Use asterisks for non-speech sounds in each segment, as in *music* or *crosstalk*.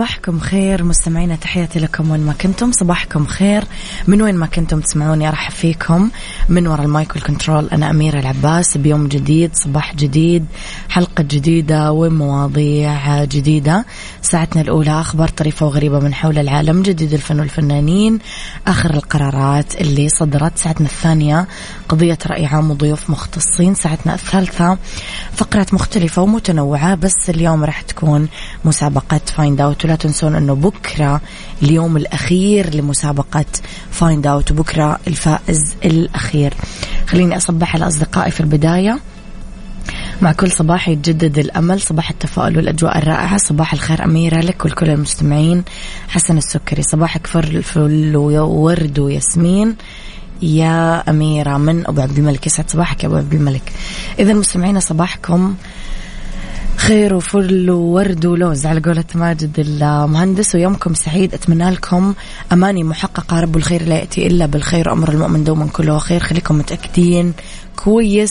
صباحكم خير مستمعينا تحياتي لكم وين ما كنتم. صباحكم خير. من وين ما كنتم تسمعوني أرحب فيكم. من وراء المايك والكنترول أنا أميرة العباس. بيوم جديد صباح جديد حلقة جديدة ومواضيع جديدة. ساعتنا الأولى أخبار طريفة وغريبة من حول العالم جديد الفن والفنانين آخر القرارات اللي صدرت. ساعتنا الثانية قضية رأي عام وضيوف مختصين. ساعتنا الثالثة فقرات مختلفة ومتنوعة بس اليوم راح تكون مسابقة Find Out ولا تنسون أنه بكرة اليوم الأخير لمسابقة Find Out وبكره الفائز الأخير. خليني أصبح على أصدقائي في البداية. مع كل صباح يتجدد الأمل صباح التفاؤل والأجواء الرائعة صباح الخير أميرة لك ولكل المستمعين. حسن السكري صباحك فل وورد وياسمين. يا أميرة من أبو عبد الملك يسعد صباحك يا أبو عبد الملك. إذا مستمعينا صباحكم خير وفل وورد ولوز على قولة ماجد المهندس ويومكم سعيد. أتمنى لكم أماني محققة. رب الخير لا يأتي إلا بالخير. أمر المؤمن دوما كله خير. خليكم متأكدين كويس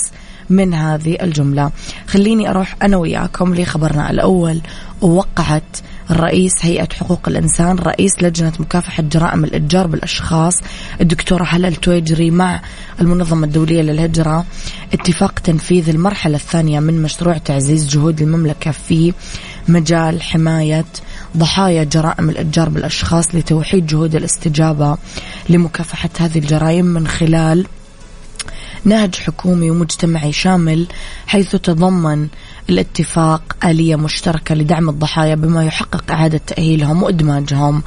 من هذه الجملة. خليني أروح أنا وياكم لخبرنا الأول. ووقعت رئيس هيئة حقوق الإنسان رئيس لجنة مكافحة جرائم الإتجار بالأشخاص الدكتورة هلا التويجري مع المنظمة الدولية للهجرة. اتفاق تنفيذ المرحلة الثانية من مشروع تعزيز جهود المملكة في مجال حماية ضحايا جرائم الإتجار بالأشخاص لتوحيد جهود الاستجابة لمكافحة هذه الجرائم من خلال نهج حكومي ومجتمعي شامل حيث تضمن الاتفاق آلية مشتركة لدعم الضحايا بما يحقق إعادة تأهيلهم وإدماجهم.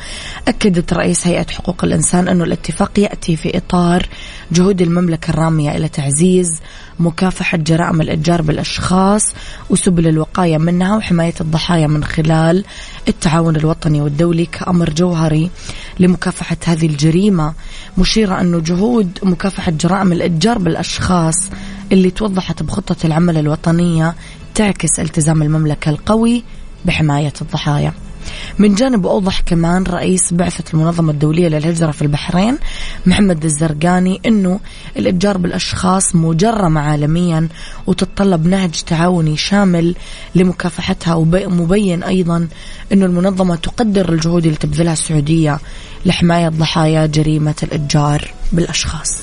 أكدت رئيس هيئة حقوق الإنسان أن الاتفاق يأتي في إطار جهود المملكة الرامية إلى تعزيز مكافحة جرائم الإتجار بالأشخاص وسبل الوقاية منها وحماية الضحايا من خلال التعاون الوطني والدولي كأمر جوهري لمكافحة هذه الجريمة. مشيرة أنه جهود مكافحة جرائم الإتجار بالأشخاص اللي توضحت بخطة العمل الوطنية تعكس التزام المملكة القوي بحماية الضحايا. من جانب أوضح كمان رئيس بعثة المنظمة الدولية للهجرة في البحرين محمد الزرقاني أنه الإتجار بالأشخاص مجرمة عالميا وتتطلب نهج تعاوني شامل لمكافحتها ومبين أيضا أنه المنظمة تقدر الجهود اللي تبذلها السعودية لحماية ضحايا جريمة الإتجار بالأشخاص.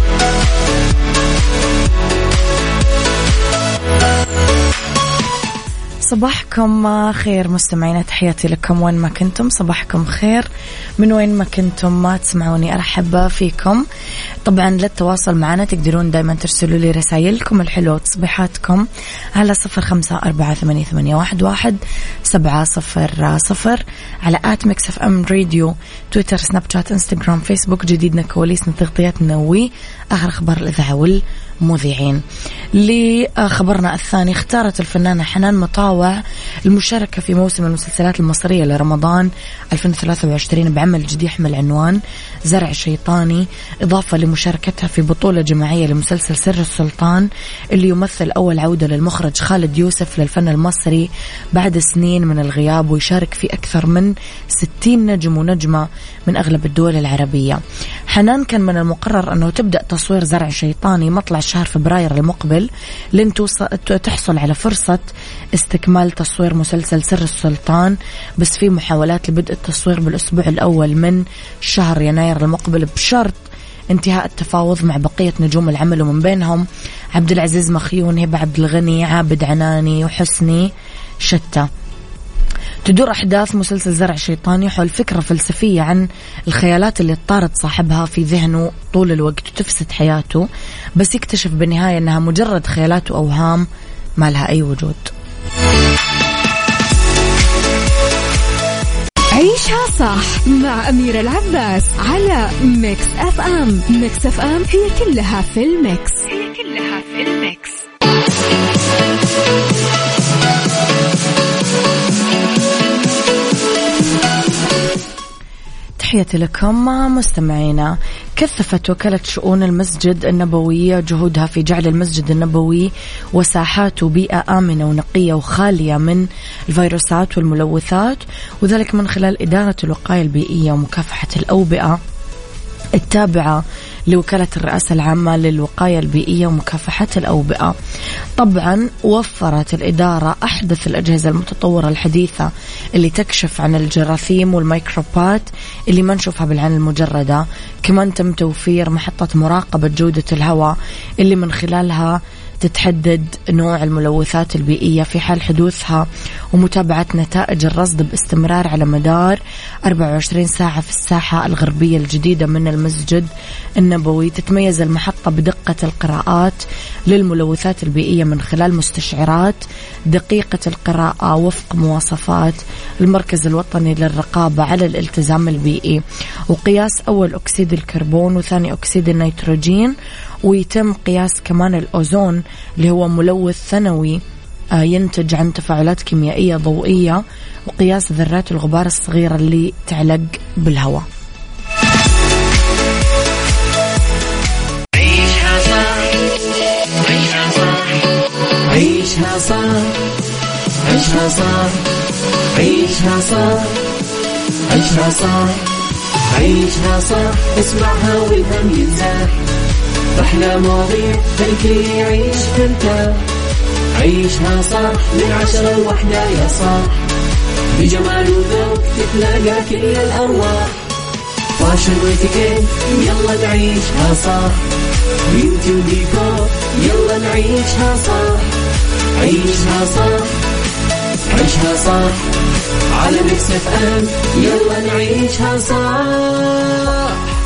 صباحكم خير. مستمعينا تحياتي لكم. وين ما كنتم صباحكم خير. من وين ما كنتم ما تسمعوني أرحب فيكم. طبعا للتواصل معنا تقدرون دائما ترسلوا لي رسائلكم الحلوة وتصبيحاتكم على صفر خمسة أربعة ثمانية, ثمانية واحد, واحد سبعة صفر صفر على at Mix FM Radio تويتر سناب شات إنستغرام فيسبوك. جديدنا كواليسنا تغطياتنا وآخر أخبار الإذاعة والمذيعين لخبرنا الثاني اختارت الفنانة حنان مطاوع المشاركة في موسم المسلسلات المصرية لرمضان 2023 بعمل جديد يحمل عنوان زرع شيطاني إضافة لمشاركتها في بطولة جماعية لمسلسل سر السلطان اللي يمثل أول عودة للمخرج خالد يوسف للفن المصري بعد سنين من الغياب ويشارك في أكثر من 60 نجم ونجمة من أغلب الدول العربية. حنان كان من المقرر أنه تبدأ تصوير زرع شيطاني مطلع شهر فبراير المقبل لن تحصل على فرصة استكمال تصوير مسلسل سر السلطان بس في محاولات لبدء التصوير بالأسبوع الأول من شهر يناير المقبل بشرط انتهاء التفاوض مع بقية نجوم العمل ومن بينهم عبد العزيز مخيون هبة عبد الغني عابد عناني وحسني شتى. تدور أحداث مسلسل زرع شيطاني حول فكرة فلسفية عن الخيالات اللي طارت صاحبها في ذهنه طول الوقت وتفسد حياته بس يكتشف بالنهاية أنها مجرد خيالات وأوهام ما لها أي وجود. عيشها صح مع أميرة العباس على Mix FM. Mix FM هي كلها في ال mix. هي كلها في ال mix. تحياتي لكم مستمعينا. كثفت وكالة شؤون المسجد النبوية جهودها في جعل المسجد النبوي وساحاته بيئة آمنة ونقية وخالية من الفيروسات والملوثات وذلك من خلال إدارة الوقاية البيئية ومكافحة الأوبئة. التابعة لوكالة الرئاسة العامة للوقاية البيئية ومكافحة الأوبئة. طبعا وفرت الإدارة أحدث الأجهزة المتطورة الحديثة اللي تكشف عن الجراثيم والميكروبات اللي ما نشوفها بالعين المجردة. كمان تم توفير محطة مراقبة جودة الهواء اللي من خلالها تتحدد نوع الملوثات البيئية في حال حدوثها ومتابعة نتائج الرصد باستمرار على مدار 24 ساعة في الساحة الغربية الجديدة من المسجد النبوي. تتميز المحطة بدقة القراءات للملوثات البيئية من خلال مستشعرات دقيقة القراءة وفق مواصفات المركز الوطني للرقابة على الالتزام البيئي. وقياس أول أكسيد الكربون وثاني أكسيد النيتروجين ويتم قياس كمان الأوزون اللي هو ملوث ثانوي آه، ينتج عن تفاعلات كيميائية ضوئية وقياس ذرات الغبار الصغيرة اللي تعلق بالهواء. عيشها صح عيشها صح عيشها صح عيشها صح عيشها صح عيشها صح عيشها صح اسمعها والهم ينزاح أحلى مواضيع خلي يعيش ترتاح عيشها صح من عشرة لوحدة يا صاح بجمال وذوق تتلاقى كل الأرواح. فاشل واتيكيت يلا نعيشها صح beauty وديكور يلا نعيشها صح عيشها صح عيشها صح على Mix FM يلا نعيشها صح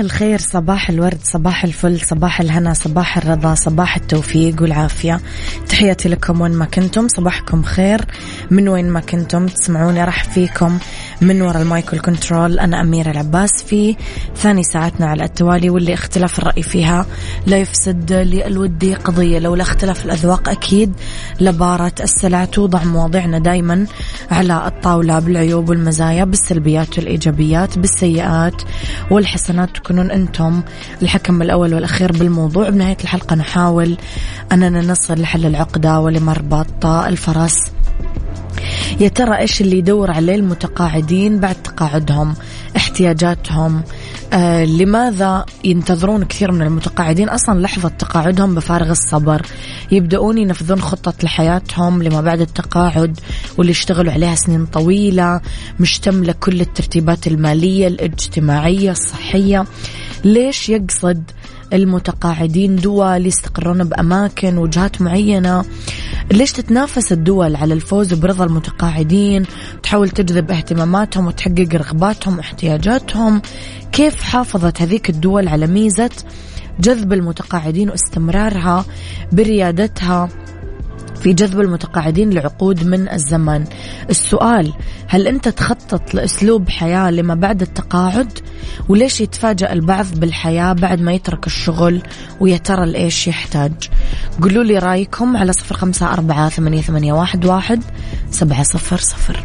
الخير صباح الورد صباح الفل صباح الهنا صباح الرضا صباح التوفيق والعافية. تحياتي لكم وين ما كنتم صباحكم خير. من وين ما كنتم تسمعوني راح فيكم من وراء ال mic وال control أنا أميرة العباس في ثاني ساعتنا على التوالي واللي اختلاف الرأي فيها لا يفسد للود قضية. لولا اختلاف الأذواق أكيد لبارت السلع توضع مواضيعنا دايما على الطاولة بالعيوب والمزايا بالسلبيات والإيجابيات بالسيئات والحسنات. تكونون أنتم الحكم الأول والأخير بالموضوع. بنهاية الحلقة نحاول أننا نصل لحل العقدة ولمربط الفرس يا ترى إيش اللي يدور عليه المتقاعدين بعد تقاعدهم احتياجاتهم؟ آه لماذا ينتظرون كثير من المتقاعدين؟ أصلا لحظة تقاعدهم بفارغ الصبر. يبدأون ينفذون خطط لحياتهم لما بعد التقاعد واللي اشتغلوا عليها سنين طويلة مشتمله كل الترتيبات المالية الاجتماعية الصحية. ليش يقصد المتقاعدين دول يستقرون بأماكن وجهات معينة. ليش تتنافس الدول على الفوز برضا المتقاعدين؟ تحاول تجذب اهتماماتهم وتحقق رغباتهم واحتياجاتهم. كيف حافظت هذيك الدول على ميزة جذب المتقاعدين واستمرارها بريادتها؟ في جذب المتقاعدين لعقود من الزمن. السؤال هل أنت تخطط لأسلوب حياة لما بعد التقاعد؟ وليش يتفاجأ البعض بالحياة بعد ما يترك الشغل ويا ترى لإيش يحتاج؟ قولوا لي رأيكم على صفر خمسة أربعة ثمانية واحد, واحد سبعة صفر صفر.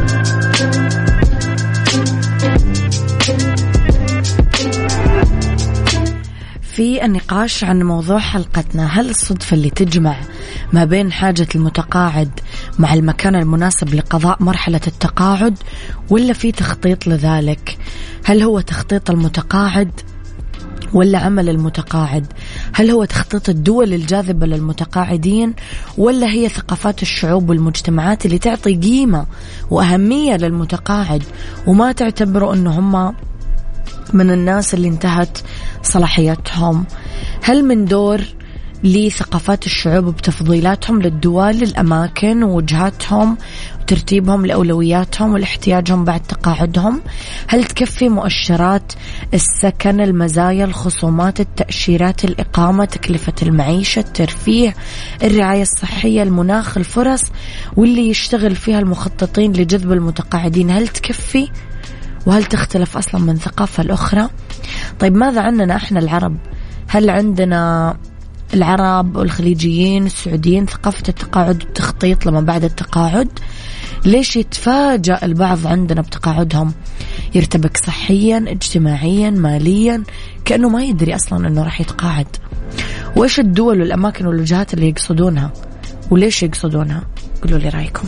في النقاش عن موضوع حلقتنا. هل الصدفة اللي تجمع ما بين حاجة المتقاعد مع المكان المناسب لقضاء مرحلة التقاعد ولا في تخطيط لذلك؟ هل هو تخطيط المتقاعد ولا عمل المتقاعد؟ هل هو تخطيط الدول الجاذبة للمتقاعدين ولا هي ثقافات الشعوب والمجتمعات اللي تعطي قيمة وأهمية للمتقاعد وما تعتبره أنه هم من الناس اللي انتهت صلاحيتهم. هل من دور لثقافات الشعوب بتفضيلاتهم للدول الأماكن ووجهاتهم وترتيبهم لأولوياتهم ولاحتياجهم بعد تقاعدهم؟ هل تكفي مؤشرات السكن المزايا الخصومات التأشيرات الإقامة تكلفة المعيشة الترفيه الرعاية الصحية المناخ الفرص؟ واللي يشتغل فيها المخططين لجذب المتقاعدين هل تكفي وهل تختلف أصلا من ثقافة الأخرى؟ طيب ماذا عننا إحنا العرب؟ هل عندنا العرب والخليجيين السعوديين ثقافة التقاعد والتخطيط لما بعد التقاعد؟ ليش يتفاجأ البعض عندنا بتقاعدهم؟ يرتبك صحيا اجتماعيا ماليا كأنه ما يدري أصلا أنه راح يتقاعد. وإيش الدول والأماكن والوجهات اللي يقصدونها؟ وليش يقصدونها؟ قولوا لي رأيكم.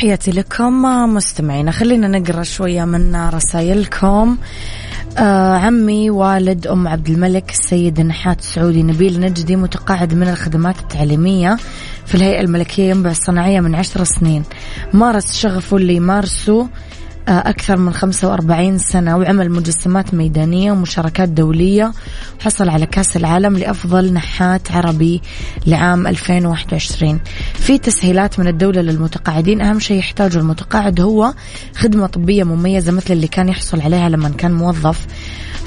تحياتي لكم مستمعينا. خلينا نقرأ شوية من رسائلكم. آه عمي والد أم عبد الملك السيد النحات السعودي نبيل نجدي متقاعد من الخدمات التعليمية في الهيئة الملكية ينبع الصناعية من عشر سنين. مارس شغفه اللي يمارسه أكثر من 45 سنة وعمل مجسمات ميدانية ومشاركات دولية وحصل على كأس العالم لأفضل نحات عربي لعام 2021 في تسهيلات من الدولة للمتقاعدين أهم شيء يحتاجه المتقاعد هو خدمة طبية مميزة مثل اللي كان يحصل عليها لما كان موظف.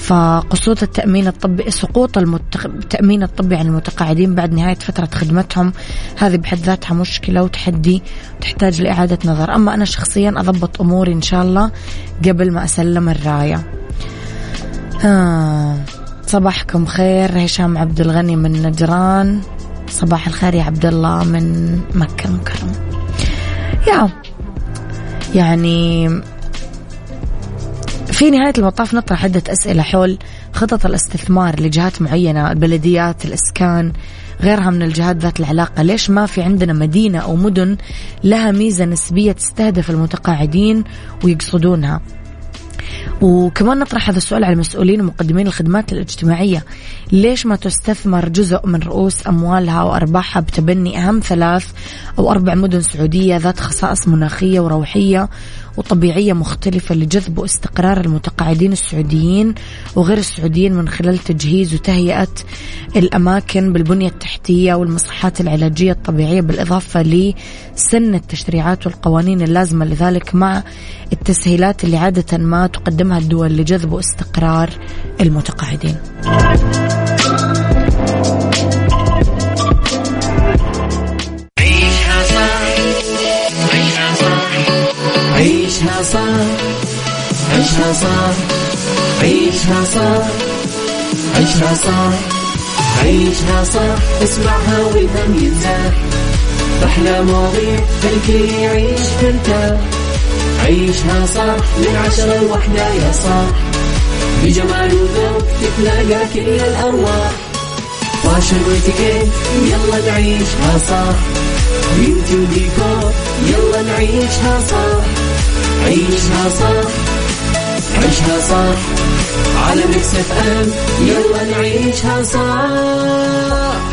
فقصود التأمين الطبي سقوط المتق... التأمين الطبي عن المتقاعدين بعد نهاية فترة خدمتهم هذه بحد ذاتها مشكلة وتحدي تحتاج لإعادة نظر. أما أنا شخصيا أضبط أموري إن شاء الله قبل ما أسلم الراية آه. صباحكم خير هشام عبد الغني من نجران صباح الخير يا عبد الله من مكة المكرمة يا يعني في نهاية المطاف نطرح عدة أسئلة حول خطط الاستثمار لجهات معينة البلديات الإسكان غيرها من الجهات ذات العلاقة. ليش ما في عندنا مدينة أو مدن لها ميزة نسبية تستهدف المتقاعدين ويقصدونها؟ وكمان نطرح هذا السؤال على المسؤولين ومقدمين الخدمات الاجتماعية. ليش ما تستثمر جزء من رؤوس أموالها وأرباحها بتبني أهم ثلاث أو أربع مدن سعودية ذات خصائص مناخية وروحية وطبيعية مختلفة لجذب واستقرار المتقاعدين السعوديين وغير السعوديين من خلال تجهيز وتهيئة الأماكن بالبنية التحتية والمصحات العلاجية الطبيعية بالإضافة لسن التشريعات والقوانين اللازمة. لذلك مع التسهيلات اللي عادة ما تقدمها الدول لجذب واستقرار المتقاعدين. عيشها صح عيشها صح عيشها صح عيشها صح عيشها صح عيشها صح عيشها صح اسمعها والهم ينزاح. أحلى مواضيع خلي يعيش ترتاح عيشها صح من عشرة لوحدة يا صاح بجمال وذوق تتلاقى كل الأرواح. fashion واتيكيت يلا نعيشها صح beauty وديكور يلا نعيشها صح عيشها صح عيشها صح على Mix FM يلا نعيشها صح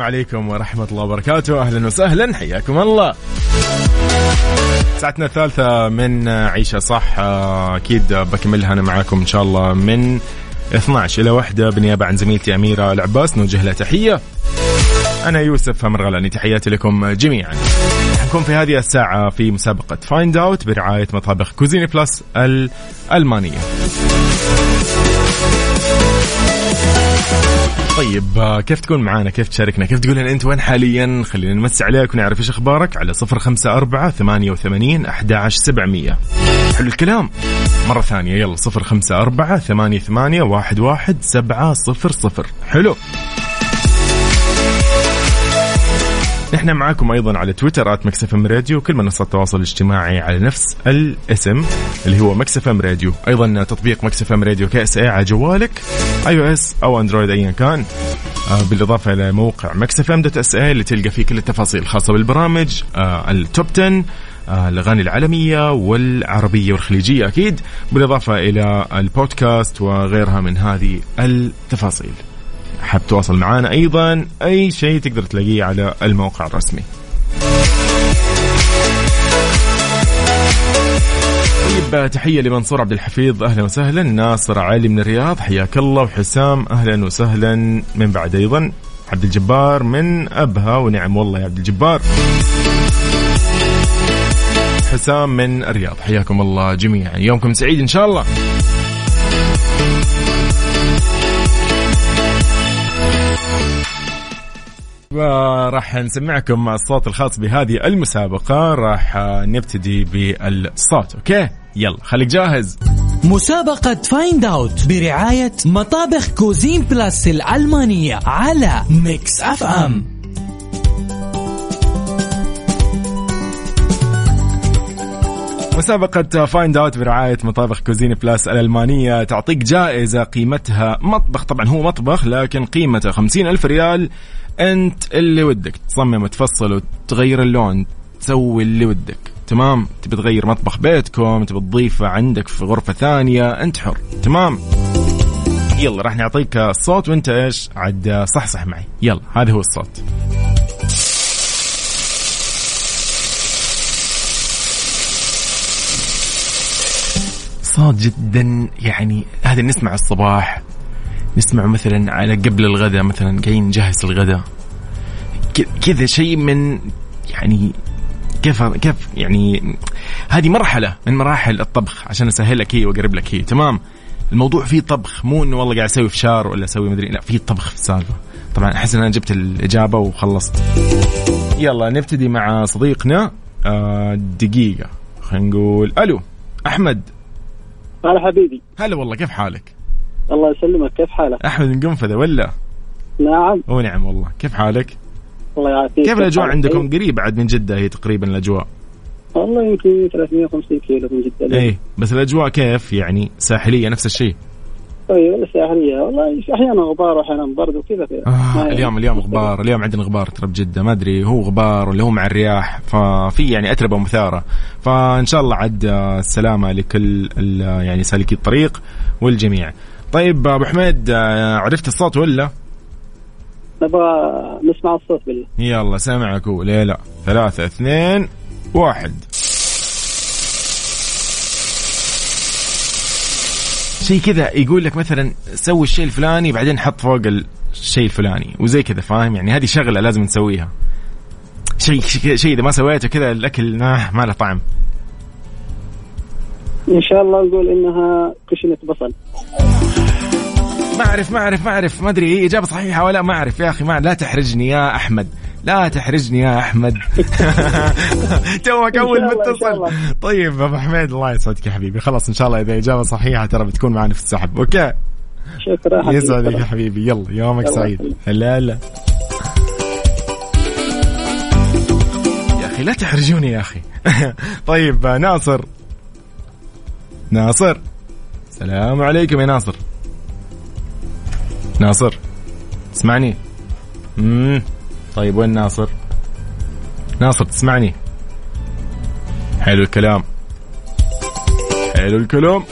السلام عليكم ورحمة الله وبركاته. أهلا وسهلا. حياكم الله. ساعتنا الثالثة من عيشها صح. أكيد بكملها أنا معاكم إن شاء الله من 12 إلى واحدة بنيابة عن زميلتي أميرة العباس. نوجه لها تحية. أنا يوسف مرغلاني تحياتي لكم جميعا. نكون في هذه الساعة في مسابقة Find Out برعاية مطابخ Cuisine Plus الألمانية. طيب آه، كيف تكون معانا؟ كيف تشاركنا؟ كيف تقول لنا أنت وين حاليا؟ خلينا نمسي عليك ونعرف إيش أخبارك على صفر خمسة أربعة ثمانية وثمانين أحد سبعمية. حلو الكلام. مرة ثانية يلا صفر خمسة أربعة ثمانية ثمانية واحد واحد سبعة صفر صفر. حلو. *laughs* نحن معاكم أيضا على تويتر at Mix FM Radio وكل منصات التواصل الاجتماعي على نفس الاسم اللي هو Mix FM Radio. أيضا تطبيق Mix FM Radio KSA على جوالك iOS أو Android ايا كان. آه، بالإضافة إلى موقع Mix FM dot SA اللي تلقى فيه كل التفاصيل الخاصه بالبرامج آه، ال Top 10 آه، الأغاني العالمية والعربية والخليجية أكيد. بالإضافة إلى البودكاست وغيرها من هذه التفاصيل. حاب تواصل معنا أيضا. أي شيء تقدر تلاقيه على الموقع الرسمي. طيب تحية لمنصور عبد الحفيظ. أهلا وسهلا. ناصر علي من الرياض. حياك الله. وحسام أهلا وسهلا. من بعد أيضا عبد الجبار من أبها. ونعم والله يا عبد الجبار. حسام من الرياض. حياكم الله جميعا. يومكم سعيد إن شاء الله. راح نسمعكم الصوت الخاص بهذه المسابقة. راح نبتدي بالصوت أوكي؟ يلا خليك جاهز. مسابقة Find Out برعاية مطابخ Cuisine Plus الألمانية على Mix FM مسابقة Find Out برعاية مطابخ Cuisine Plus الألمانية تعطيك جائزة قيمتها مطبخ طبعا هو مطبخ لكن قيمته خمسين ألف ريال. أنت اللي ودك تصمم وتفصل وتغير اللون تسوي اللي ودك. تمام؟ تبي تغير مطبخ بيتكم تبي تضيفه عندك في غرفة ثانية أنت حر. تمام؟ يلا راح نعطيك الصوت وأنت إيش؟ عاد صحصح معي. يلا هذا هو الصوت. صوت جدا يعني هذا نسمع الصباح. نسمع مثلا على قبل الغداء مثلا جايين نجهز الغداء. كذا شيء من يعني كيف كيف يعني هذه مرحلة من مراحل الطبخ. عشان أسهل لك هي وأقرب لك هي. تمام؟ الموضوع فيه طبخ. مو إنه والله قاعد أسوي فشار ولا أسوي مدري لا فيه طبخ في السالفة. طبعا أحس إن أنا جبت الإجابة وخلصت. يلا نبتدي مع صديقنا آه، دقيقة. خلينا نقول ألو أحمد. هلا حبيبي. هلا والله كيف حالك؟ الله يسلمك. كيف حالك؟ أحمد من قنفذة ولا؟ نعم. ونعم والله. كيف حالك؟ الله يعافيك. كيف الأجواء؟ عندكم؟ طيب. قريب بعد من جدة هي تقريبا الأجواء. والله يمكن 350 كيلو من جدة اي بس الأجواء كيف؟ يعني ساحلية نفس الشيء. طيب الساحلية والله أحيانا غبار واحيانا برد وكذا آه ما- اليوم اليوم غبار. اليوم عندنا غبار ترى بجدة. ما أدري هو غبار ولا هو مع الرياح. ففي يعني أتربة مثاره فإن شاء الله عد آه، السلامة لكل يعني سالكي الطريق والجميع. طيب أبو حميد آه، عرفت الصوت ولا؟ نبغى نسمع الصوت بالله. يلا سامعك هو. ليه لا؟ ثلاثة اثنين واحد. شيء كذا يقول لك مثلا سوي الشيء الفلاني بعدين حط فوق الشيء الفلاني وزي كذا فاهم؟ يعني هذه شغلة لازم نسويها. شيء شيء إذا ما سويته كذا الأكل ما, ما له طعم. إن شاء الله نقول إنها كشنة بصل. ما أعرف ما أعرف ما أعرف ما أدري هي إجابة صحيحة ولا ما أعرف. يا أخي ما لا تحرجني يا أحمد لا تحرجني يا أحمد. *laughs* توك اول متصل. طيب أبو حميد الله يسعدك يا حبيبي. خلاص إن شاء الله إذا إجابة صحيحة ترى بتكون معنا في السحب. أوكي؟ شكرا. يسعدك يا حبيبي. يلا يومك سعيد. هلا هلا. يا أخي لا تحرجوني يا أخي. *laughs* طيب ناصر. ناصر. السلام عليكم يا ناصر. ناصر؟ تسمعني؟ امم طيب وين ناصر؟ ناصر تسمعني. حلو الكلام. حلو الكلام.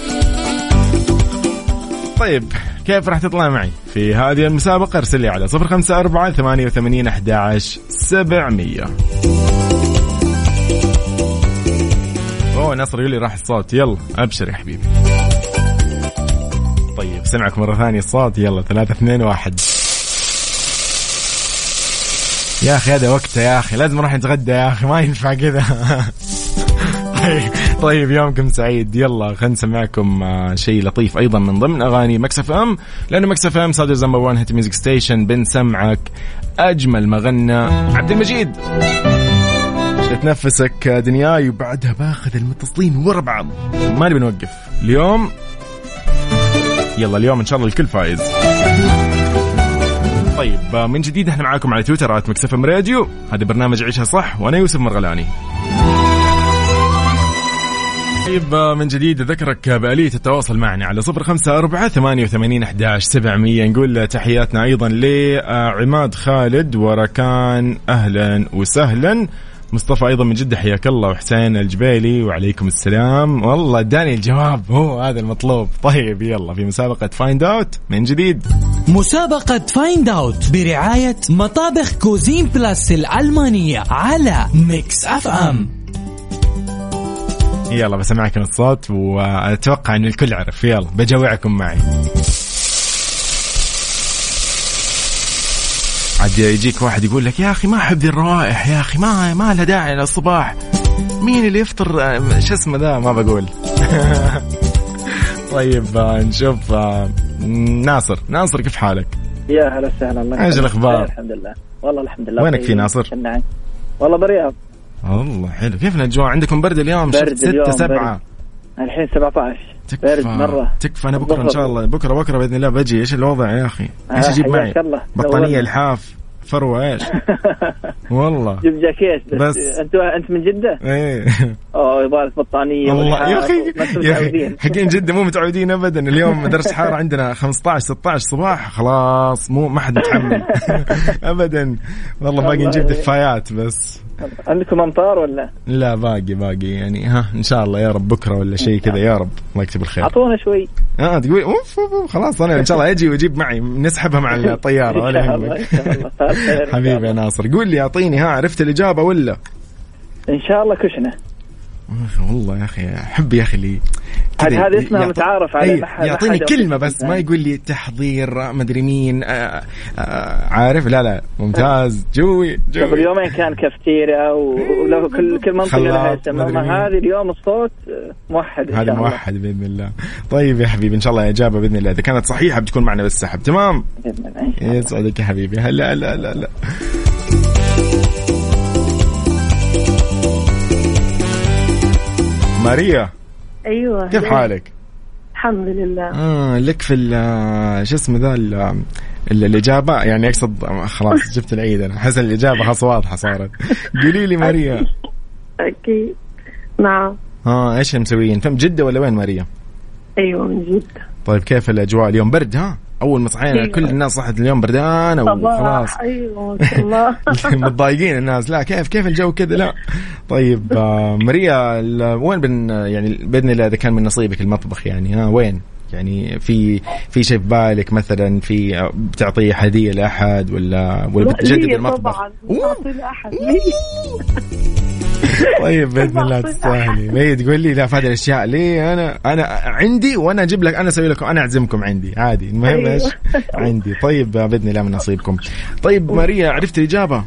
طيب كيف راح تطلع معي؟ في هذه المسابقة ارسل لي على صفر خمسة أربعة ثمانية وثمانين أحد عشر سبعمية. أوه ناصر يقول لي راح الصوت. يلا أبشر يا حبيبي. طيب سمعك مرة ثانية الصوت. يلا ثلاثة اثنين واحد. يا أخي هذا وقته يا أخي. لازم نروح نتغدى يا أخي ما ينفع كذا. *laughs* طيب- طيب يومكم سعيد. يلا خلينا نسمعكم آه، شيء لطيف أيضا من ضمن أغاني Mix FM. لأنه Mix FM Saudi's number 1 hit music station. بنسمعك أجمل ما غنى. عبد المجيد. شفت نفسك دنياي؟ وبعدها باخذ المتصلين ورا بعض. ما نبي نوقف. اليوم يلا اليوم إن شاء الله الكل فايز. طيب آه، من جديد إحنا معاكم على تويتر Mix FM Radio. هذا برنامج عيشها صح وأنا يوسف مرغلاني. طيب آه، من جديد أذكرك بآلية التواصل معنا على صفر خمسة أربعة ثمانية وثمانين أحداش سبعمية. نقول تحياتنا أيضا لعماد خالد وركان أهلا وسهلا. مصطفى أيضا من جدة حياك الله وحسين الجبيلي وعليكم السلام. والله اداني الجواب هو هذا المطلوب. طيب يلا في مسابقة Find Out من جديد. مسابقة Find Out برعاية مطابخ Cuisine Plus الألمانية على Mix FM يلا بسمعكم الصوت وأتوقع إن الكل عرف. يلا بجوعكم معي. عاد يجيك واحد يقول لك يا أخي ما أحب ذي الروائح يا أخي ما ما لها داعي للصباح مين اللي يفطر آه، شو اسمه ذا؟ ما بقول. *laughs* طيب آه، نشوف آه، ناصر. ناصر كيف حالك؟ يا هلا وسهلا. الله إيش؟ خير، الحمد لله. والله الحمد لله. وينك طيب. في ناصر؟ نعم والله برياض والله حلو. كيف الأجواء؟ عندكم برد اليوم؟ برد شفت ستة اليوم، سبعة. الحين 17 تكفى. مرة. تكفى. أنا بكرة إن شاء الله بكرة بكرة بإذن الله بجي. إيش الوضع يا أخي؟ إيش آه، أجيب معي؟ حياك الله. بطانية. الحاف فروة إيش؟ *laughs* والله. جيب جاكيت. بس, بس. أنت أنت من جدة؟ إيه. *laughs* أوه يبغى لك بطانية والله. يا أخي يا أخي. حقين جدة مو متعودين ابدا. اليوم درجه الحراره عندنا 15 16 صباح. خلاص مو ما حد متحمل *laughs* ابدا. والله باقي نجيب يعني. دفايات بس. عندكم أمطار ولا؟ لا باقي باقي. يعني ها إن شاء الله يا رب بكرة ولا شيء كذا يا رب. الله يكتب الخير. أعطونا شوي. آه تقول أوف أوف، أوف، خلاص أنا إن شاء الله أجي وأجيب معي نسحبها مع *laughs* الطيارة ولا يهمك. *laughs* شاء حبيبي يا. ناصر. قول لي أعطيني ها عرفت الإجابة ولا؟ إن شاء الله كشنه والله يا أخي أحب يا أخي اللي هذه اسمها يعط- متعارف عليه، يعطيني كلمة بس ما. يقول لي تحضير مدري مين آه آه عارف؟ لا لا ممتاز جوي قبل جوي يومين كان كافتيريا و- ولو كل كل منطقة لها اسم. هذه اليوم الصوت آه، موحد هذا موحد بإذن الله. طيب يا حبيبي إن شاء الله إجابة بإذن الله. إذا كانت صحيحة بتكون معنا بالسحب تمام؟ بإذن الله،. يسعدك يا حبيبي. هلا لا لا لا ماريا أيوه كيف؟ حالك؟ الحمد لله. آه لك في ال- شو اسمه ذا ال- ال- الإجابة؟ يعني أقصد خلاص *laughs* جبت العيد أنا. أحس الإجابة خلاص واضحة صارت. قولي لي ماريا. أكيد نعم. آه إيش مسويين؟ فم جدة ولا وين ماريا؟ أيوه من جدة. طيب كيف الأجواء اليوم؟ برد ها؟ أول ما صحينا أيوة. كل الناس صحت اليوم بردانه وخلاص أيوه الله. *laughs* متضايقين الناس. لا كيف كيف الجو كذا؟ لا. طيب آه، ماريا وين بن يعني بإذن الله إذا كان من نصيبك المطبخ يعني ها وين؟ يعني في في شيء في بالك مثلا؟ في آه، بتعطيه هدية لأحد ولا ولا بتجدد المطبخ؟ طبعا. *laughs* *laughs* طيب بإذن الله تستاهلي. هي تقول لي لا في هذه الأشياء ليه؟ أنا أنا عندي وأنا أجيب لك أنا أسوي لكم أنا أعزمكم عندي. عادي المهم أيوة. إيش؟ عندي. طيب بإذن الله من نصيبكم. طيب ماريا عرفت الإجابة؟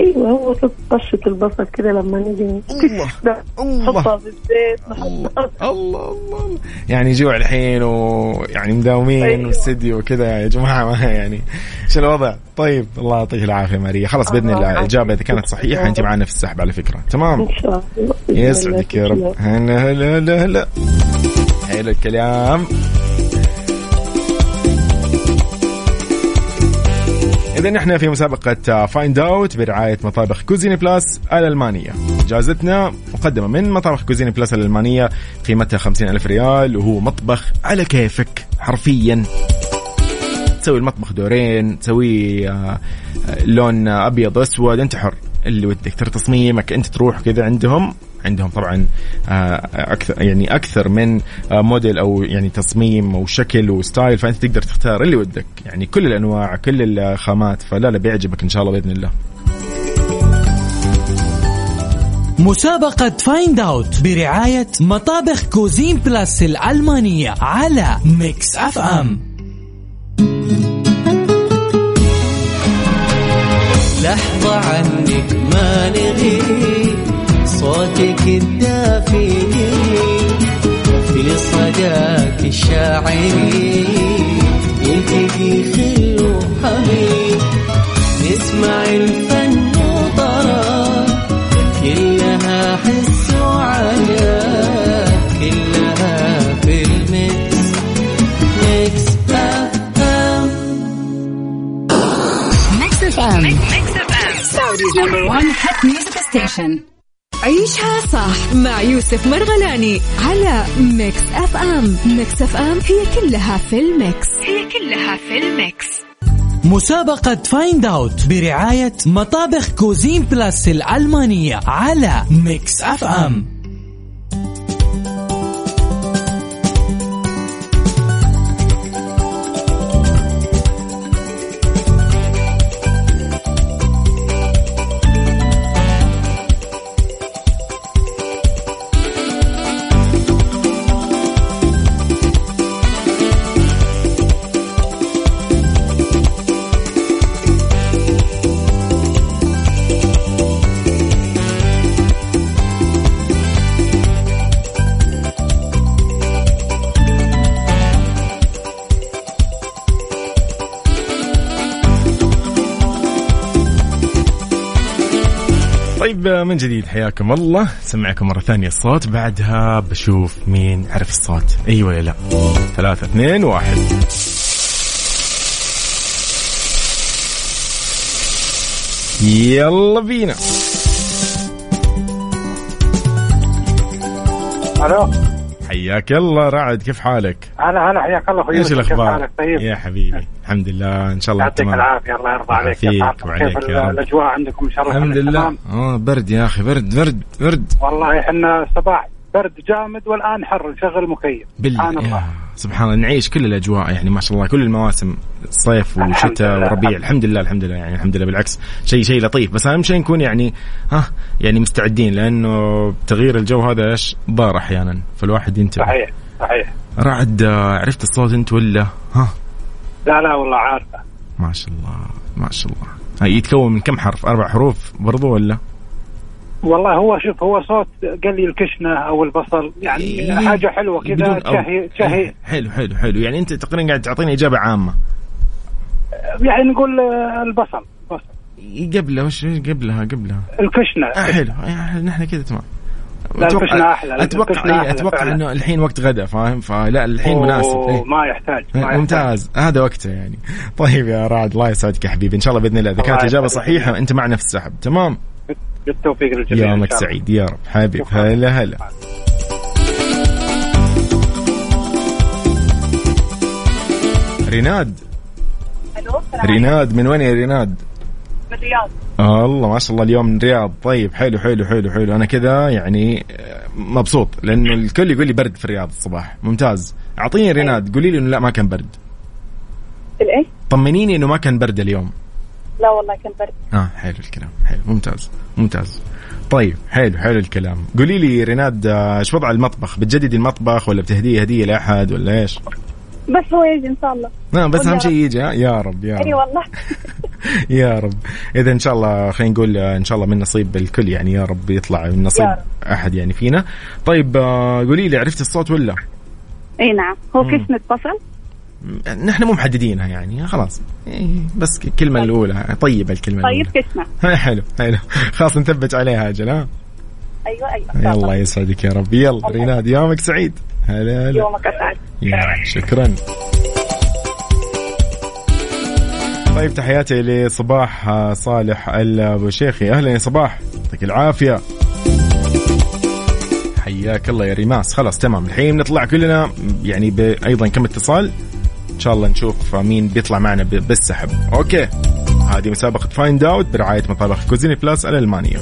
أيوه هو طشة البصل كده لما نجي الله. الله. نحطها في الزيت الله الله الله يعني جوع الحين ويعني مداومين أيوة. واستديو وكذا يا جماعة ما *laughs* يعني إيش الوضع؟ طيب الله يعطيك العافية ماريا خلاص بإذن الله. الإجابة إذا كانت صحيحة أنت معنا في السحب على فكرة تمام إن شاء الله يسعدك يا. رب هلا هلا هلا هلا حلو الكلام إذا نحن في مسابقة Find Out برعاية مطابخ Cuisine Plus الألمانية. جائزتنا مقدمة من مطابخ Cuisine Plus الألمانية قيمتها خمسين ألف ريال وهو مطبخ على كيفك حرفيا. تسوي المطبخ دورين تسوي آه، آه، لون أبيض اسود أنت حر. اللي ودك ترى تصميمك انت تروح كذا عندهم عندهم طبعا آه، أكثر يعني أكثر من آه، موديل أو يعني تصميم أو شكل و style فأنت تقدر تختار اللي ودك. يعني كل الأنواع كل الخامات فلا لا بيعجبك إن شاء الله بإذن الله. مسابقة Find Out برعاية مطابخ Cuisine Plus الألمانية على Mix FM لحظة عنك ما نغي صوتك الدافي في صداك الشاعري يلتقي خل وحبيب نسمع الفن وطرا كلها حس وعجب كلها في الميكس ميكس FM. Saudi's number one hit music station. عيشها صح مع يوسف مرغلاني على Mix FM Mix FM هي كلها في ال Mix. هي كلها في ال Mix. مسابقة Find Out برعاية مطابخ Cuisine Plus الألمانية على Mix FM طيب من جديد حياكم الله. سمعكم مرة ثانية الصوت بعدها بشوف مين عرف الصوت. ولا لا؟ ثلاثة اثنين واحد. يلا بينا. حياك الله رعد كيف حالك؟ هلا هلا حياك الله أخوي إيش الأخبار؟ طيب يا حبيبي الحمد لله إن شاء الله يعطيك تمام العافية الله يرضى عليك حالك؟ وعليك كيف. الأجواء عندكم ان شاء الله الحمد لله؟ آه برد يا أخي برد برد برد والله إحنا الصباح برد جامد والآن حر نشغل مكيف. سبحان الله. سبحان الله نعيش كل الأجواء يعني ما شاء الله كل المواسم صيف وشتاء. وربيع الحمد لله الحمد لله يعني الحمد لله بالعكس شيء شيء لطيف. بس أهم شيء نكون يعني ها يعني مستعدين لأنه تغيير الجو هذا إيش؟ ضار أحيانا فالواحد ينتبه. صحيح صحيح. رعد عرفت الصوت أنت ولا؟ ها؟ لا لا والله عارفه. ما شاء الله ما شاء الله. يتكون من كم حرف؟ أربع حروف برضو ولا؟ والله هو شوف هو صوت قلي الكشنة أو البصل يعني إيه. حاجة حلوة كذا. تشهي تشهي حلو حلو حلو. يعني أنت تقريبا قاعد تعطيني إجابة عامة. يعني نقول آه، البصل بصل. قبلها وش قبلها قبلها؟ الكشنة. آه حلو. يعني نحن كذا تمام. لا، أتوقع الكشنة إيه، أحلى أتوقع. إنه الحين وقت غدا فاهم؟ فلا الحين مناسب. إيه. ما يحتاج ما يحتاج. ممتاز. هذا وقته يعني. طيب يا رعد الله يسعدك يا حبيبي. إن شاء الله بإذن الله. إذا كانت إجابة يسعدك. صحيحة أنت معنا في السحب. تمام؟ بالتوفيق للجميع إن يومك. سعيد يا رب. حبيب. هلا هلا. ريناد. ألو السلام ريناد من وين يا ريناد؟ من الرياض. آه الله ما شاء الله اليوم من الرياض. طيب حلو حلو حلو حلو. أنا كذا يعني آه، مبسوط لأنه الكل يقول لي برد في الرياض الصباح. ممتاز. أعطيني ريناد قولي لي إنه لا ما كان برد. الإيه؟ طمنيني إنه ما كان برد اليوم. لا والله كان برد. آه حلو الكلام. حلو. ممتاز. ممتاز. طيب حلو حلو الكلام. قولي لي ريناد آه، إيش وضع المطبخ؟ بتجددي المطبخ ولا بتهديه هدية لأحد ولا إيش؟ بس هو يجي إن شاء الله. آه بس أهم شيء. يجي؟ يا رب يا رب. اي والله. *laughs* يا رب. إذا إن شاء الله خلينا نقول آه، إن شاء الله من نصيب الكل يعني يا رب يطلع من نصيب. أحد يعني فينا. طيب آه، قولي لي عرفتي الصوت ولا؟ أي نعم. هو بصل م- نحن مو محددينها يعني خلاص. إيه، بس الكلمة الأولى طيبه الكلمة طيب الاولى كشنة *laughs* حلو حلو. خلاص نثبت عليها أجل ها؟ أيوه أيوه. يلا يسعدك يا رب. يلا الله. ريناد يومك سعيد. هلا هلا. يومك اسعد شكرا. طيب تحياتي لصباح آه، صالح أبو شيخي. أهلا يا صباح. يعطيك العافية. حياك الله يا ريماس. خلاص تمام. الحين نطلع كلنا يعني. أيضا كم اتصال؟ إن شاء الله نشوف مين بيطلع معنا. بالسحب. Okay. هذه مسابقة Find Out برعاية مطابخ Cuisine Plus الألمانية.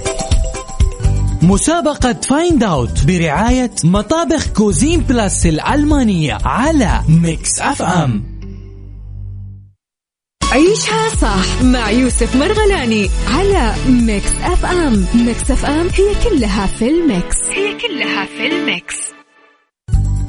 مسابقة Find Out برعاية مطابخ Cuisine Plus الألمانية على Mix FM عيشها صح مع يوسف مرغلاني على Mix FM Mix FM هي كلها في ال Mix. هي كلها في ال Mix.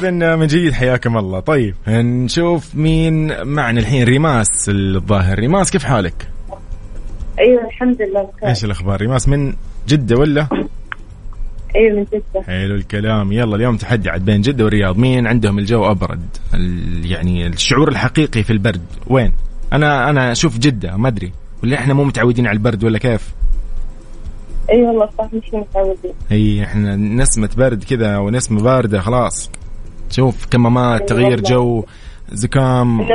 إذا من جديد حياكم الله. طيب نشوف مين معنا الحين. ريماس الظاهر. ريماس كيف حالك؟ أيوه الحمد لله بخير. إيش الأخبار؟ ريماس من جدة ولا؟ أيوه من جدة. حلو الكلام. يلا اليوم تحدي عاد بين جدة والرياض. مين عندهم الجو أبرد؟ يعني الشعور الحقيقي في البرد. وين؟ أنا أنا أشوف جدة ما أدري. ولا إحنا مو متعودين على البرد ولا كيف؟ اي والله صح مش متعودين. هي إحنا نسمة برد كذا ونسمة باردة خلاص. شوف كمامات تغيير. جو زكام. *laughs*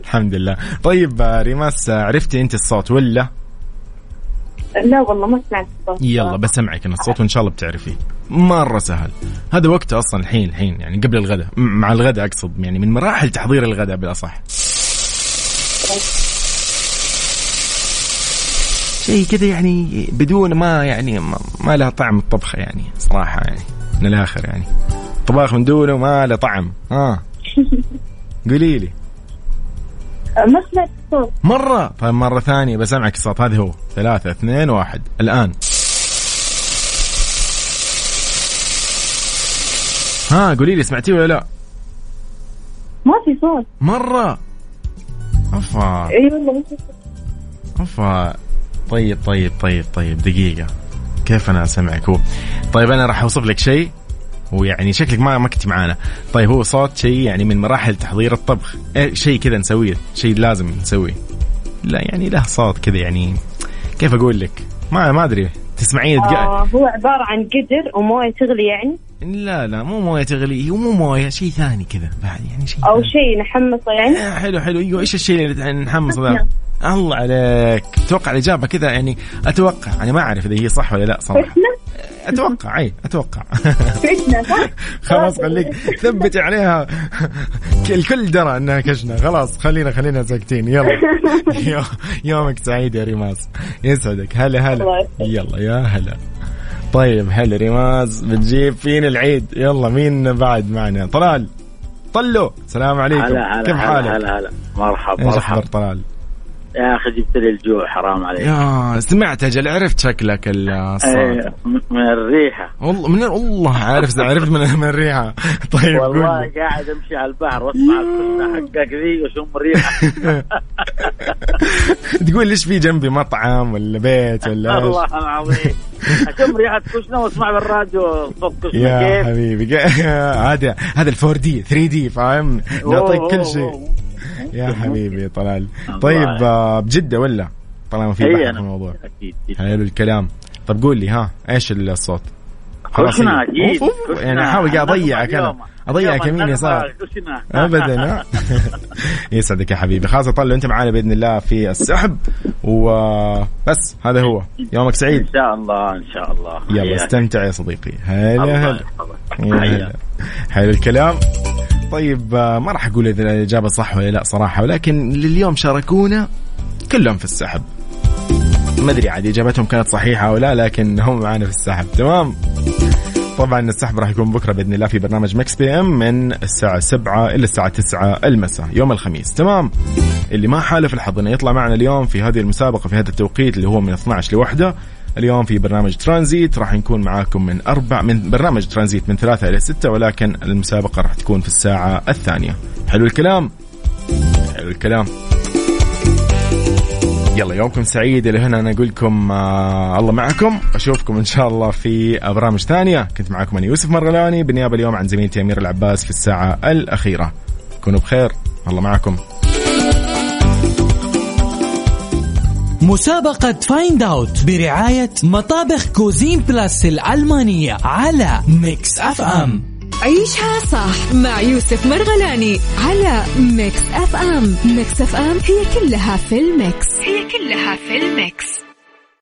الحمد لله. طيب ريماس عرفتي أنت الصوت ولا؟ لا والله ما سمعت الصوت. يلا بسمعك أنا الصوت وإن شاء الله بتعرفيه. مرة سهل. هذا وقته أصلا الحين الحين يعني قبل الغداء. مع الغداء أقصد يعني من مراحل تحضير الغداء بالاصح شيء كذا يعني بدون ما يعني ما, ما له طعم الطبخه يعني صراحة يعني. من الآخر يعني. طباخ من دونه ما له طعم. ها. *laughs* قولي لي. ما سمعت الصوت. مرة. طيب مرة ثانية بسمعك الصوت. هذا هو. ثلاثة اثنين واحد. الآن. ها قولي لي سمعتيه ولا لا؟ ما في صوت. مرة. أفا إي والله ما في صوت. أفا طيب طيب طيب طيب دقيقة. كيف أنا أسمعك؟ هو طيب أنا راح أوصف لك شيء ويعني شكلك ما ما كنت معانا. طيب هو صوت شيء يعني من مراحل تحضير الطبخ. إيه شيء كذا نسويه شيء لازم نسويه. لا يعني له صوت كذا يعني. كيف أقول لك؟ ما ما أدري. تسمعين. آه هو عبارة عن قدر وموية تغلي يعني. لا لا مو موية تغلي. هو مو موية شيء ثاني كذا بعد يعني شيء ثاني. شيء نحمصه يعني؟ آه، حلو حلو. أيوه إيش الشيء اللي نحمص ذا. الله عليك. أتوقع الإجابة كذا يعني أتوقع. أنا ما أعرف إذا هي صح ولا لا صراحة. كشنة أتوقع أي أتوقع. *laughs* صح؟ *laughs* خلاص خليك ثبتي عليها. *laughs* الكل درى إنها كشنة. خلاص خلينا خلينا ساكتين. يلا. يو- يومك سعيد يا ريماس يسعدك. هلا هلا. يلا يا هلا. طيب هلا ريماس بتجيب فينا العيد؟ يلا مين بعد معنا؟ طلال. طلو السلام عليكم. هلا هلا كيف حالك؟ هلا هلا. مرحبا مرحبا. طلال؟ يا أخي جبت لي الجوع حرام عليك. يا سمعت أجل عرفت شكلك الصوت إيه، م- من الريحة. والله من والله عارف عرفت من من الريحة. *laughs* طيب والله. قاعد أمشي على البحر واسمع حقك ذي واشم ريحه *laughs* تقول ليش في جنبي مطعم ولا بيت *laughs* ولا والله العظيم. أشم ريحة كشنه وأسمع بالراديو صوت كشنه يا حبيبي هذا هذا ال 4 دي 3 دي فاهم؟ نعطيك كل شيء. يا *laughs* حبيبي طلال. طيب. آه، بجدة ولا؟ طالما في بحث في. الموضوع. أكيد. حلو الكلام. طب قول لي ها إيش الصوت؟ أكيد. أوف، أوف، يعني أحاول اضيعك أنا اضيعك يمين يسار ابدا؟ *laughs* يسعدك يا حبيبي. خلاص طلع أنت معانا بإذن الله في السحب. وبس هذا هو. يومك إن سعيد شاء الله إن شاء الله. يلا. استمتع يا صديقي. هلا هلا. هلا. حلو الكلام. طيب آه، ما راح أقول إذا الإجابة صح ولا لا صراحة ولكن لليوم شاركونا كلهم في السحب. ما أدري عاد إجابتهم كانت صحيحة أو لا لكن هم معانا في السحب. تمام؟ طبعا السحب راح يكون بكرة بإذن الله في برنامج Mix PM من الساعة 7 إلى الساعة 9 المساء يوم الخميس. تمام؟ اللي ما حالف الحظ إنه يطلع معنا اليوم في هذه المسابقة في هذا التوقيت اللي هو من 12 لوحده اليوم في برنامج ترانزيت راح نكون معاكم من أربع من برنامج ترانزيت من ثلاثة إلى ستة ولكن المسابقة راح تكون في الساعة الثانية. حلو الكلام؟ حلو الكلام. يلا يومكم سعيد. إلى هنا أنا أقول لكم آه الله معكم. أشوفكم إن شاء الله في برامج ثانية. كنت معكم أنا يوسف مرغلاني. بالنيابه اليوم عن زميلتي امير العباس في الساعة الأخيرة. كونوا بخير. الله معكم. مسابقة Find Out برعاية مطابخ Cuisine Plus الألمانية على Mix FM عيشها صح مع يوسف مرغلاني على Mix FM Mix FM هي كلها في ال Mix. هي كلها في ال Mix.